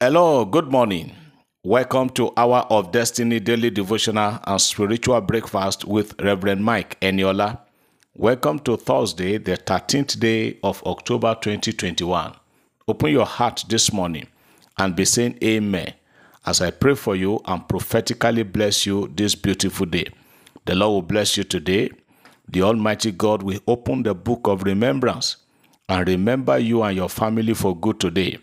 Hello, good morning. Welcome to Hour of Destiny Daily Devotional and Spiritual Breakfast with Reverend Mike Eniola. Welcome to Thursday, the 13th day of October 2021. Open your heart this morning and be saying Amen as I pray for you and prophetically bless you this beautiful day. The Lord will bless you today. The Almighty God will open the book of remembrance and remember you and your family for good today.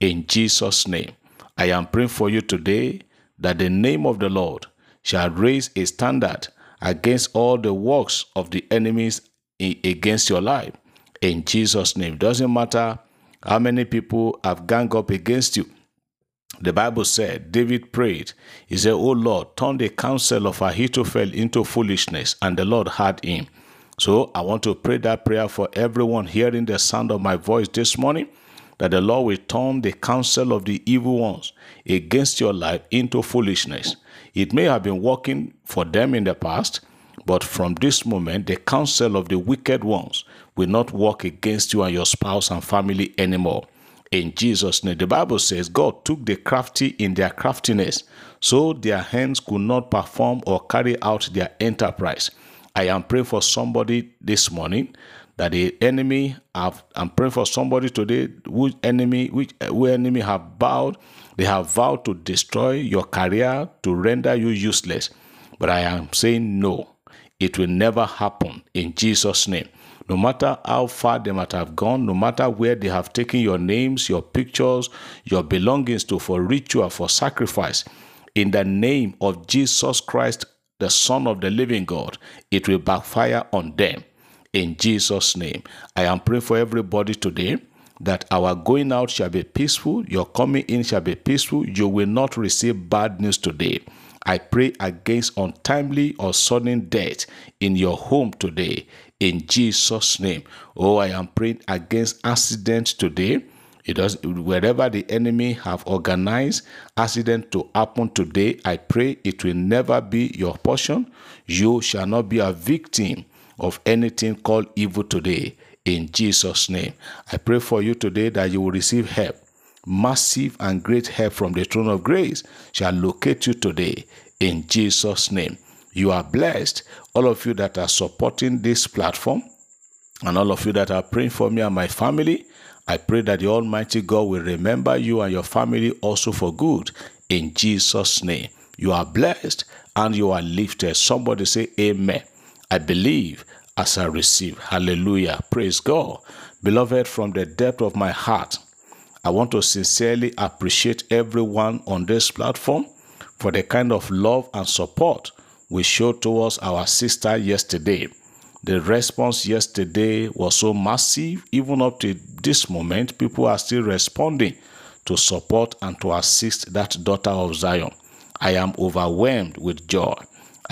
In Jesus' name, I am praying for you today that the name of the Lord shall raise a standard against all the works of the enemies against your life. In Jesus' name, doesn't matter how many people have ganged up against you. The Bible said, David prayed. He said, Oh Lord, turn the counsel of Ahithophel into foolishness, and the Lord heard him. So I want to pray that prayer for everyone hearing the sound of my voice this morning that the Lord will turn the counsel of the evil ones against your life into foolishness. It may have been working for them in the past, but from this moment, the counsel of the wicked ones will not work against you and your spouse and family anymore. In Jesus' name, the Bible says God took the crafty in their craftiness, so their hands could not perform or carry out their enterprise. I am praying for somebody this morning that the enemy have I'm praying for somebody today which enemy which eh, who enemy have vowed they have vowed to destroy your career to render you useless. But I am saying no. It will never happen in Jesus name. No matter how far they might have gone no matter where they have taken your names your pictures your belongings to for ritual for sacrifice in the name of Jesus Christ the son of the living God it will backfire on them in Jesus' name. I am praying for everybody today that our going out shall be peaceful, your coming in shall be peaceful. You will not receive bad news today. I pray against untimely or sudden death in your home today in Jesus' name. Oh, I am praying against accidents today. It does wherever the enemy have organized accident to happen today. I pray it will never be your portion. You shall not be a victim of anything called evil today in Jesus' name. I pray for you today that you will receive help. Massive and great help from the throne of grace shall locate you today in Jesus' name. You are blessed. All of you that are supporting this platform and all of you that are praying for me and my family, I pray that the Almighty God will remember you and your family also for good in Jesus' name. You are blessed and you are lifted. Somebody say, Amen. I believe as I receive. Hallelujah. Praise God. Beloved, from the depth of my heart, I want to sincerely appreciate everyone on this platform for the kind of love and support we showed towards our sister yesterday. The response yesterday was so massive, even up to this moment, people are still responding to support and to assist that daughter of Zion. I am overwhelmed with joy.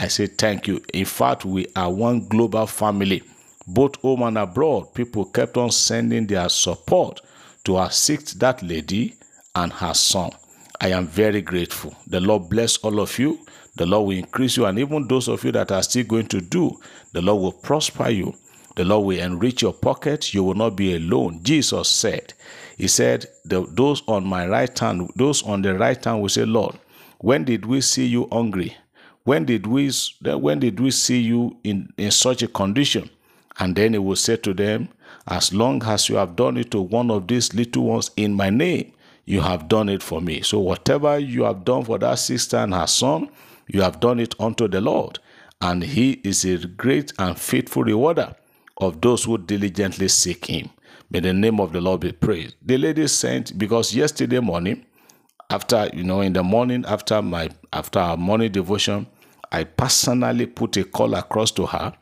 I say thank you. In fact, we are one global family. Both home and abroad, people kept on sending their support to assist that lady and her son. I am very grateful. The Lord bless all of you. The Lord will increase you. And even those of you that are still going to do, the Lord will prosper you. The Lord will enrich your pocket. You will not be alone. Jesus said, He said, Those on my right hand, those on the right hand will say, Lord, when did we see you hungry? When did we when did we see you in, in such a condition? And then he will say to them, As long as you have done it to one of these little ones in my name, you have done it for me. So whatever you have done for that sister and her son, you have done it unto the Lord. And he is a great and faithful rewarder of those who diligently seek him. May the name of the Lord be praised. The lady sent because yesterday morning, after you know, in the morning after my after our morning devotion, I personally put a call across to her.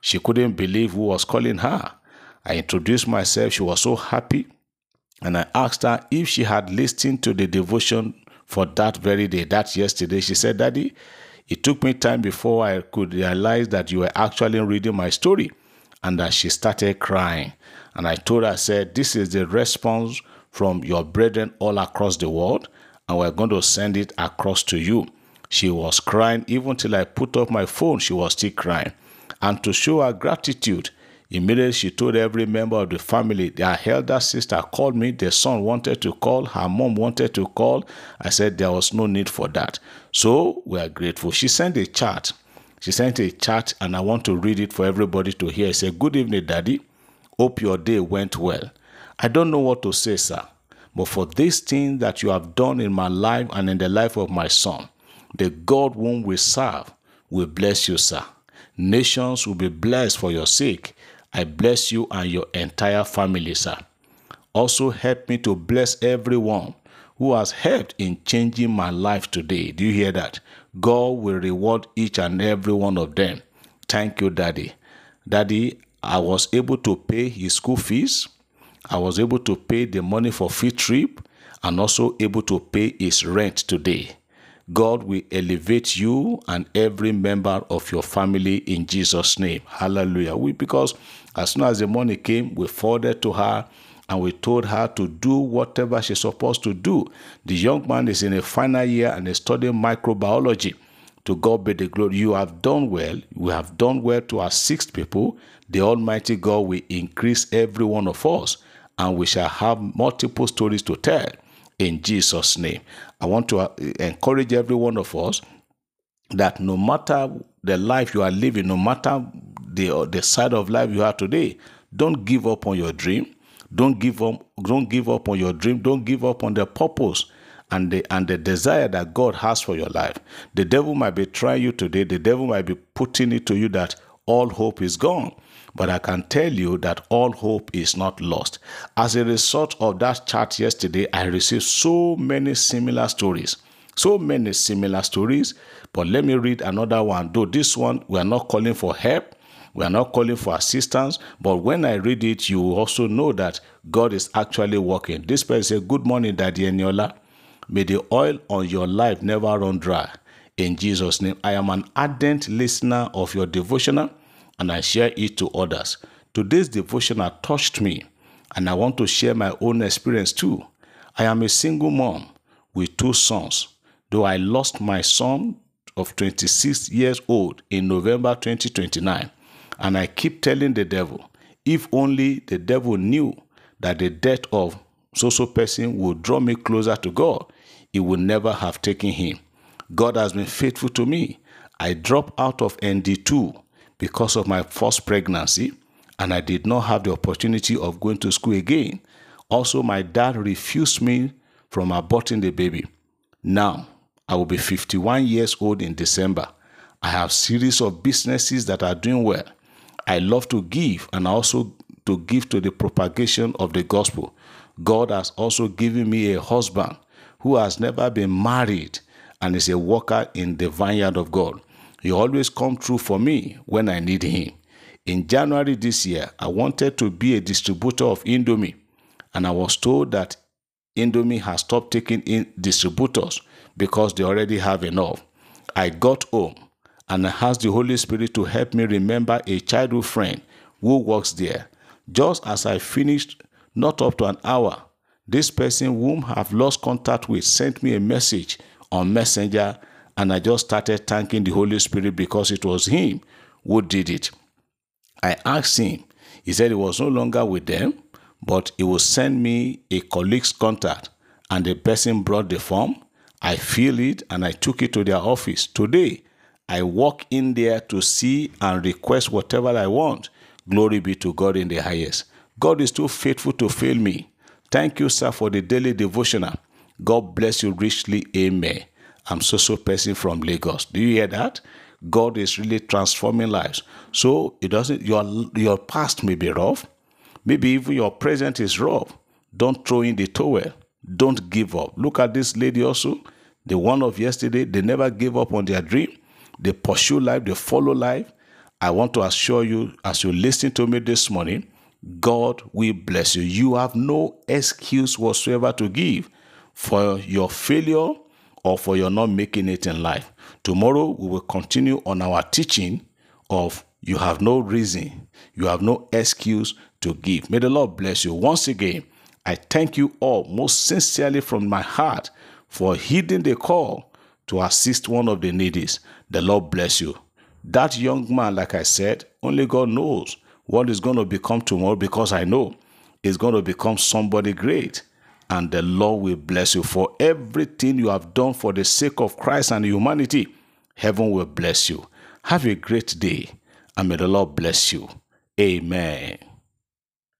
She couldn't believe who was calling her. I introduced myself. She was so happy. And I asked her if she had listened to the devotion for that very day, that yesterday. She said, Daddy, it took me time before I could realize that you were actually reading my story. And that she started crying. And I told her, I said, This is the response from your brethren all across the world, and we're going to send it across to you. She was crying even till I put up my phone, she was still crying. And to show her gratitude, Immediately, she told every member of the family. Their elder sister called me. their son wanted to call. Her mom wanted to call. I said there was no need for that. So we are grateful. She sent a chat. She sent a chat, and I want to read it for everybody to hear. She said, Good evening, Daddy. Hope your day went well. I don't know what to say, sir, but for this thing that you have done in my life and in the life of my son, the God whom we serve will bless you, sir. Nations will be blessed for your sake I bless you and your entire family, sir. Also, help me to bless everyone who has helped in changing my life today. Do you hear that? God will reward each and every one of them. Thank you, Daddy. Daddy, I was able to pay his school fees. I was able to pay the money for free trip and also able to pay his rent today. God will elevate you and every member of your family in Jesus' name. Hallelujah. We because as soon as the money came, we forwarded to her and we told her to do whatever she's supposed to do. The young man is in a final year and is studying microbiology. To God be the glory. You have done well. We have done well to assist people. The Almighty God will increase every one of us, and we shall have multiple stories to tell in Jesus' name. I want to uh, encourage every one of us that no matter the life you are living, no matter the the side of life you are today, don't give up on your dream. Don't give up. Don't give up on your dream. Don't give up on the purpose and the and the desire that God has for your life. The devil might be trying you today. The devil might be putting it to you that all hope is gone. But I can tell you that all hope is not lost. As a result of that chat yesterday, I received so many similar stories. So many similar stories. But let me read another one. Though this one, we are not calling for help, we are not calling for assistance, but when I read it, you also know that God is actually working. This person said, Good morning, Daddy Eniola. May the oil on your life never run dry. In Jesus' name, I am an ardent listener of your devotional and I share it to others. Today's devotional touched me, and I want to share my own experience too. I am a single mom with two sons. Though I lost my son of 26 years old in November 2029, and I keep telling the devil, if only the devil knew that the death of so-so person would draw me closer to God, he would never have taken him. God has been faithful to me. I dropped out of ND2 because of my first pregnancy, and I did not have the opportunity of going to school again. Also, my dad refused me from aborting the baby. Now, I will be 51 years old in December. I have series of businesses that are doing well. I love to give and also to give to the propagation of the gospel. God has also given me a husband who has never been married and is a worker in the vineyard of God. He always come through for me when I need him. In January this year, I wanted to be a distributor of Indomie, and I was told that Indomie has stopped taking in distributors because they already have enough. I got home and I asked the Holy Spirit to help me remember a childhood friend who works there. Just as I finished, not up to an hour, this person whom I have lost contact with sent me a message on Messenger, and I just started thanking the Holy Spirit because it was Him who did it. I asked him, he said he was no longer with them, but he will send me a colleague's contact, and the person brought the form. I filled it and I took it to their office. Today, I walk in there to see and request whatever I want. Glory be to God in the highest. God is too faithful to fail me. Thank you, sir, for the daily devotional. God bless you richly. Amen. I'm so so person from Lagos. Do you hear that? God is really transforming lives. So it doesn't your your past may be rough. Maybe even your present is rough. Don't throw in the towel. Don't give up. Look at this lady also, the one of yesterday. They never gave up on their dream. They pursue life, they follow life. I want to assure you, as you listen to me this morning, God will bless you. You have no excuse whatsoever to give for your failure or for your not making it in life. Tomorrow we will continue on our teaching of you have no reason, you have no excuse to give. May the Lord bless you. Once again, I thank you all most sincerely from my heart for heeding the call to assist one of the needies. The Lord bless you. That young man, like I said, only God knows what is going to become tomorrow because I know it's going to become somebody great. And the Lord will bless you for everything you have done for the sake of Christ and humanity. Heaven will bless you. Have a great day, and may the Lord bless you. Amen.